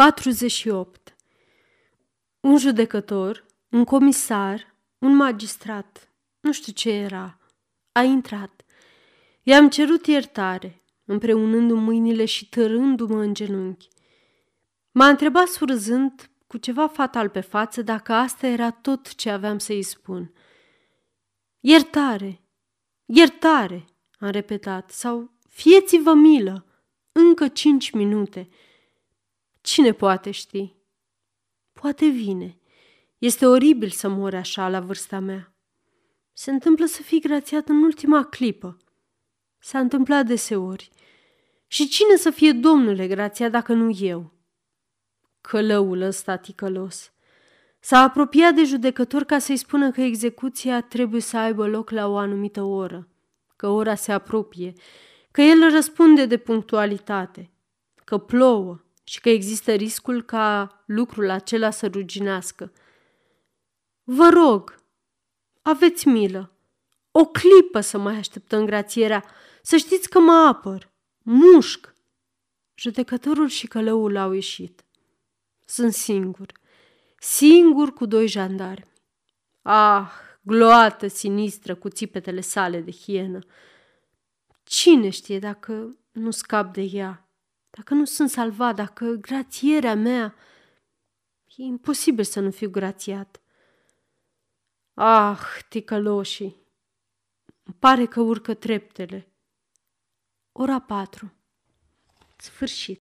48. Un judecător, un comisar, un magistrat, nu știu ce era, a intrat. I-am cerut iertare, împreunându-mi mâinile și tărându-mă în genunchi. M-a întrebat surzând, cu ceva fatal pe față, dacă asta era tot ce aveam să-i spun. Iertare, iertare, am repetat, sau fieți-vă milă, încă cinci minute – Cine poate ști? Poate vine. Este oribil să mori așa la vârsta mea. Se întâmplă să fii grațiat în ultima clipă. S-a întâmplat deseori. Și cine să fie domnule grația dacă nu eu? Călăul ăsta ticălos. S-a apropiat de judecător ca să-i spună că execuția trebuie să aibă loc la o anumită oră, că ora se apropie, că el răspunde de punctualitate, că plouă, și că există riscul ca lucrul acela să ruginească. Vă rog, aveți milă. O clipă să mai așteptăm grațierea, să știți că mă apăr. Mușc. Judecătorul și călăul au ieșit. Sunt singur. Singur cu doi jandarmi. Ah, gloată sinistră cu țipetele sale de hienă. Cine știe dacă nu scap de ea? Dacă nu sunt salvat, dacă grațierea mea... E imposibil să nu fiu grațiat. Ah, ticăloșii! Pare că urcă treptele. Ora patru. Sfârșit.